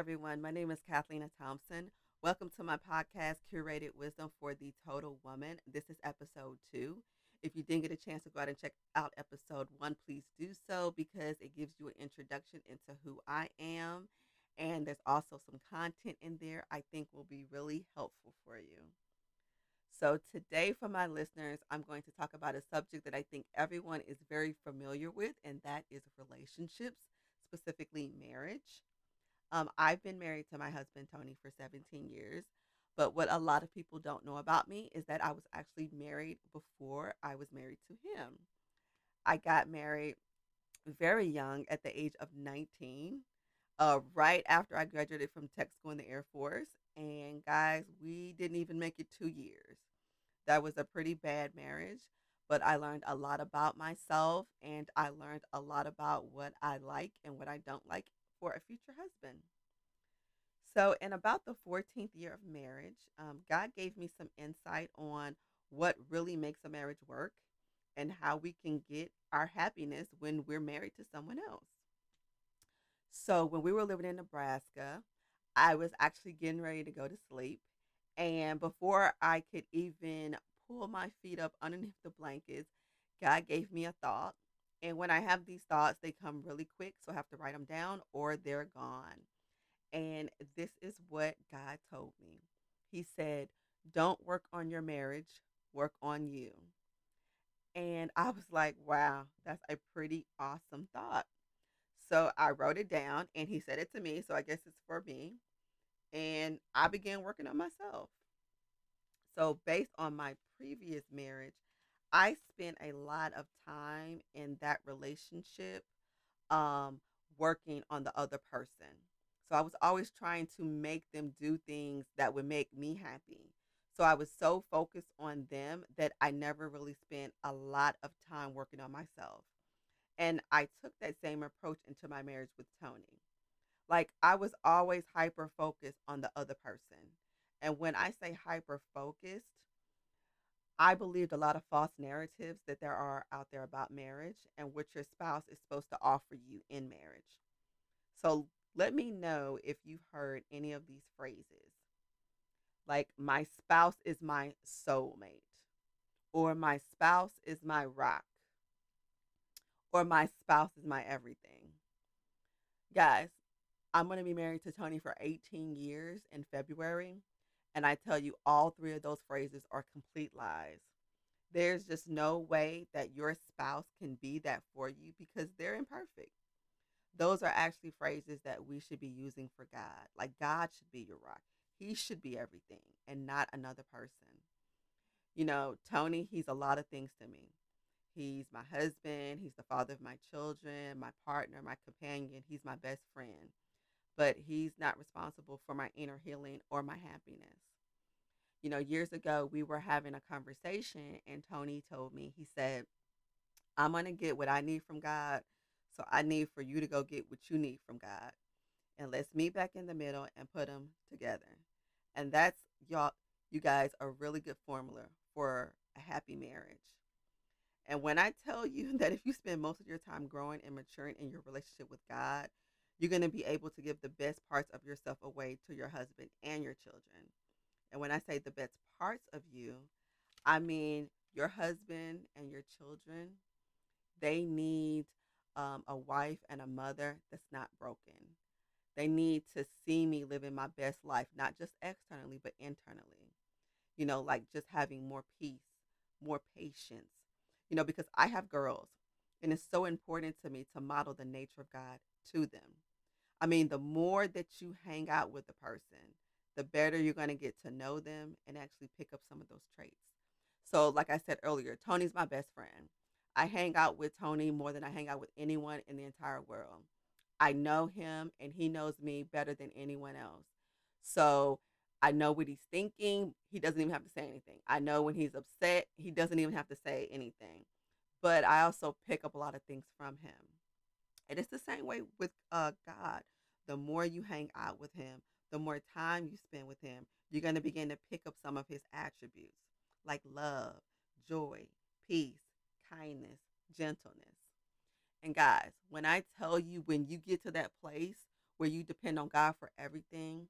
everyone. My name is Kathleen Thompson. Welcome to my podcast, Curated Wisdom for the Total Woman. This is episode two. If you didn't get a chance to go out and check out episode one, please do so because it gives you an introduction into who I am. And there's also some content in there I think will be really helpful for you. So, today, for my listeners, I'm going to talk about a subject that I think everyone is very familiar with, and that is relationships, specifically marriage. Um, I've been married to my husband, Tony, for 17 years. But what a lot of people don't know about me is that I was actually married before I was married to him. I got married very young at the age of 19, uh, right after I graduated from tech school in the Air Force. And guys, we didn't even make it two years. That was a pretty bad marriage, but I learned a lot about myself and I learned a lot about what I like and what I don't like for a future husband. So, in about the 14th year of marriage, um, God gave me some insight on what really makes a marriage work and how we can get our happiness when we're married to someone else. So, when we were living in Nebraska, I was actually getting ready to go to sleep. And before I could even pull my feet up underneath the blankets, God gave me a thought. And when I have these thoughts, they come really quick. So I have to write them down or they're gone. And this is what God told me. He said, Don't work on your marriage, work on you. And I was like, wow, that's a pretty awesome thought. So I wrote it down and he said it to me. So I guess it's for me. And I began working on myself. So, based on my previous marriage, I spent a lot of time in that relationship um, working on the other person. So I was always trying to make them do things that would make me happy. So I was so focused on them that I never really spent a lot of time working on myself. And I took that same approach into my marriage with Tony. Like I was always hyper focused on the other person. And when I say hyper focused, I believed a lot of false narratives that there are out there about marriage and what your spouse is supposed to offer you in marriage. So let me know if you've heard any of these phrases. Like, my spouse is my soulmate, or my spouse is my rock, or my spouse is my everything. Guys, I'm going to be married to Tony for 18 years in February. And I tell you, all three of those phrases are complete lies. There's just no way that your spouse can be that for you because they're imperfect. Those are actually phrases that we should be using for God. Like God should be your rock. He should be everything and not another person. You know, Tony, he's a lot of things to me. He's my husband, he's the father of my children, my partner, my companion, he's my best friend but he's not responsible for my inner healing or my happiness. You know, years ago, we were having a conversation, and Tony told me, he said, I'm going to get what I need from God. So I need for you to go get what you need from God. And let's meet back in the middle and put them together. And that's, y'all, you guys, a really good formula for a happy marriage. And when I tell you that if you spend most of your time growing and maturing in your relationship with God, you're going to be able to give the best parts of yourself away to your husband and your children. And when I say the best parts of you, I mean your husband and your children, they need um, a wife and a mother that's not broken. They need to see me living my best life, not just externally, but internally. You know, like just having more peace, more patience. You know, because I have girls, and it's so important to me to model the nature of God to them. I mean, the more that you hang out with the person, the better you're going to get to know them and actually pick up some of those traits. So, like I said earlier, Tony's my best friend. I hang out with Tony more than I hang out with anyone in the entire world. I know him and he knows me better than anyone else. So, I know what he's thinking. He doesn't even have to say anything. I know when he's upset, he doesn't even have to say anything. But I also pick up a lot of things from him. And it's the same way with uh, God. The more you hang out with Him, the more time you spend with Him, you're going to begin to pick up some of His attributes like love, joy, peace, kindness, gentleness. And guys, when I tell you, when you get to that place where you depend on God for everything,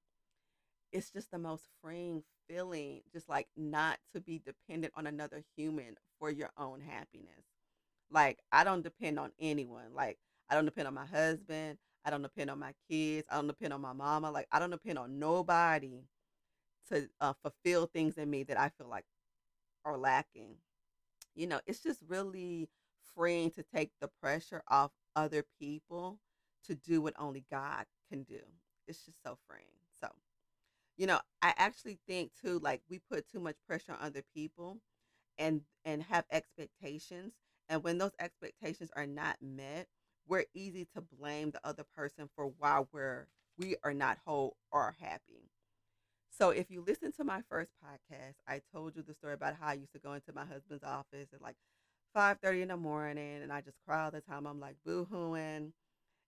it's just the most freeing feeling, just like not to be dependent on another human for your own happiness. Like, I don't depend on anyone. Like, I don't depend on my husband. I don't depend on my kids. I don't depend on my mama. Like, I don't depend on nobody to uh, fulfill things in me that I feel like are lacking. You know, it's just really freeing to take the pressure off other people to do what only God can do. It's just so freeing. So, you know, I actually think too, like we put too much pressure on other people and and have expectations. And when those expectations are not met, we're easy to blame the other person for why we're we are not whole or happy. So if you listen to my first podcast, I told you the story about how I used to go into my husband's office at like 5:30 in the morning and I just cry all the time. I'm like boo-hooing.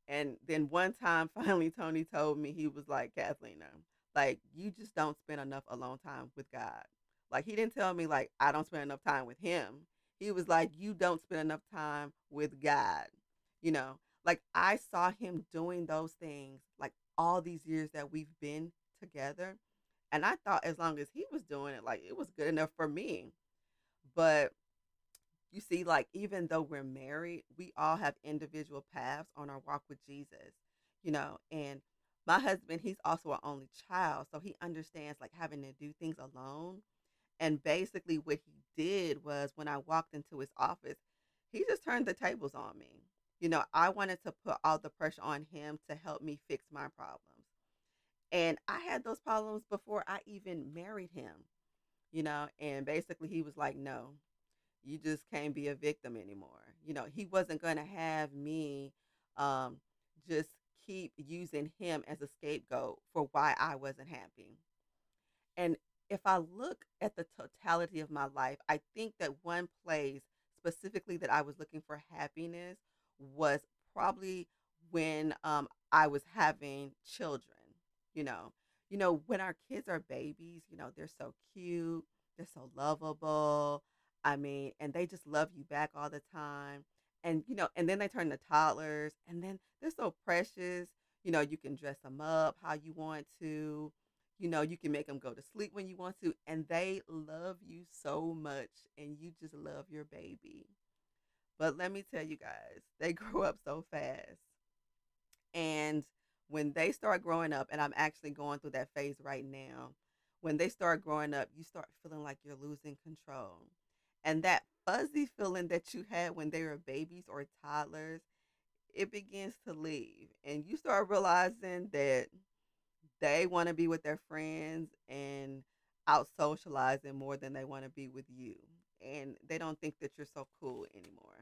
And then one time finally Tony told me he was like, Kathleen, um, like you just don't spend enough alone time with God. Like he didn't tell me like I don't spend enough time with him. He was like, You don't spend enough time with God. You know, like I saw him doing those things like all these years that we've been together. And I thought as long as he was doing it, like it was good enough for me. But you see, like even though we're married, we all have individual paths on our walk with Jesus, you know, and my husband, he's also an only child, so he understands like having to do things alone. And basically what he did was when I walked into his office, he just turned the tables on me. You know, I wanted to put all the pressure on him to help me fix my problems. And I had those problems before I even married him, you know, and basically he was like, no, you just can't be a victim anymore. You know, he wasn't going to have me um, just keep using him as a scapegoat for why I wasn't happy. And if I look at the totality of my life, I think that one place specifically that I was looking for happiness was probably when um, I was having children. You know, you know when our kids are babies, you know they're so cute, they're so lovable. I mean, and they just love you back all the time and you know, and then they turn to toddlers, and then they're so precious. You know, you can dress them up how you want to. You know, you can make them go to sleep when you want to, and they love you so much, and you just love your baby. But let me tell you guys, they grow up so fast. And when they start growing up, and I'm actually going through that phase right now, when they start growing up, you start feeling like you're losing control. And that fuzzy feeling that you had when they were babies or toddlers, it begins to leave. And you start realizing that they want to be with their friends and out socializing more than they want to be with you. And they don't think that you're so cool anymore,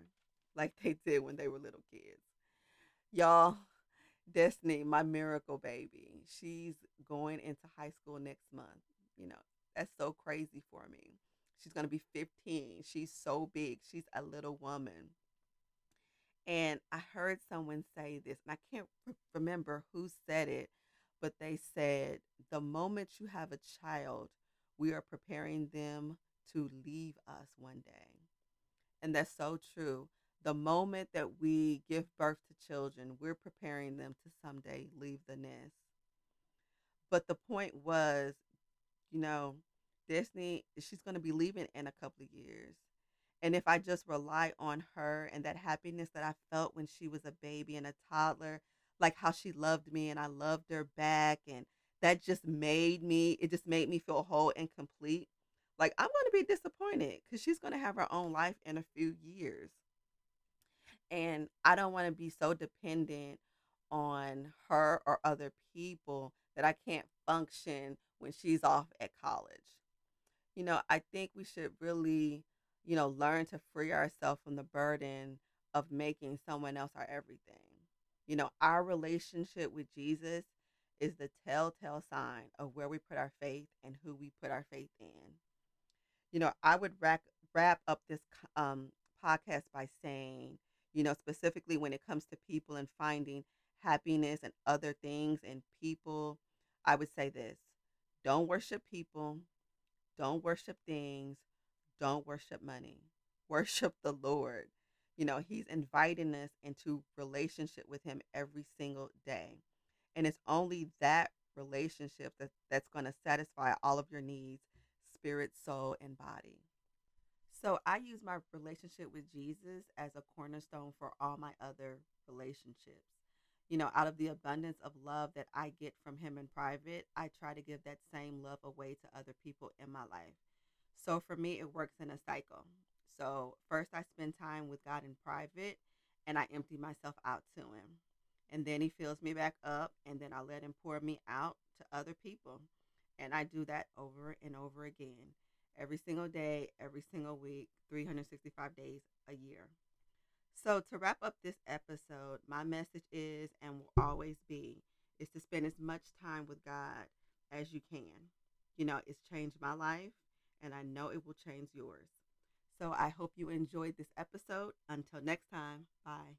like they did when they were little kids. Y'all, Destiny, my miracle baby, she's going into high school next month. You know, that's so crazy for me. She's going to be 15. She's so big. She's a little woman. And I heard someone say this, and I can't re- remember who said it, but they said, the moment you have a child, we are preparing them to leave us one day. And that's so true. The moment that we give birth to children, we're preparing them to someday leave the nest. But the point was, you know, Destiny, she's going to be leaving in a couple of years. And if I just rely on her and that happiness that I felt when she was a baby and a toddler, like how she loved me and I loved her back, and that just made me, it just made me feel whole and complete. Like I'm going to be disappointed because she's going to have her own life in a few years. And I don't want to be so dependent on her or other people that I can't function when she's off at college you know, I think we should really, you know, learn to free ourselves from the burden of making someone else our everything. You know, our relationship with Jesus is the telltale sign of where we put our faith and who we put our faith in. You know, I would wrap, wrap up this um, podcast by saying, you know, specifically when it comes to people and finding happiness and other things and people, I would say this don't worship people, don't worship things. Don't worship money. Worship the Lord. You know, He's inviting us into relationship with Him every single day. And it's only that relationship that, that's going to satisfy all of your needs spirit, soul, and body. So I use my relationship with Jesus as a cornerstone for all my other relationships. You know, out of the abundance of love that I get from him in private, I try to give that same love away to other people in my life. So for me, it works in a cycle. So first, I spend time with God in private and I empty myself out to Him. And then He fills me back up and then I let Him pour me out to other people. And I do that over and over again every single day, every single week, 365 days a year. So, to wrap up this episode, my message is and will always be is to spend as much time with God as you can. You know, it's changed my life, and I know it will change yours. So, I hope you enjoyed this episode. Until next time, bye.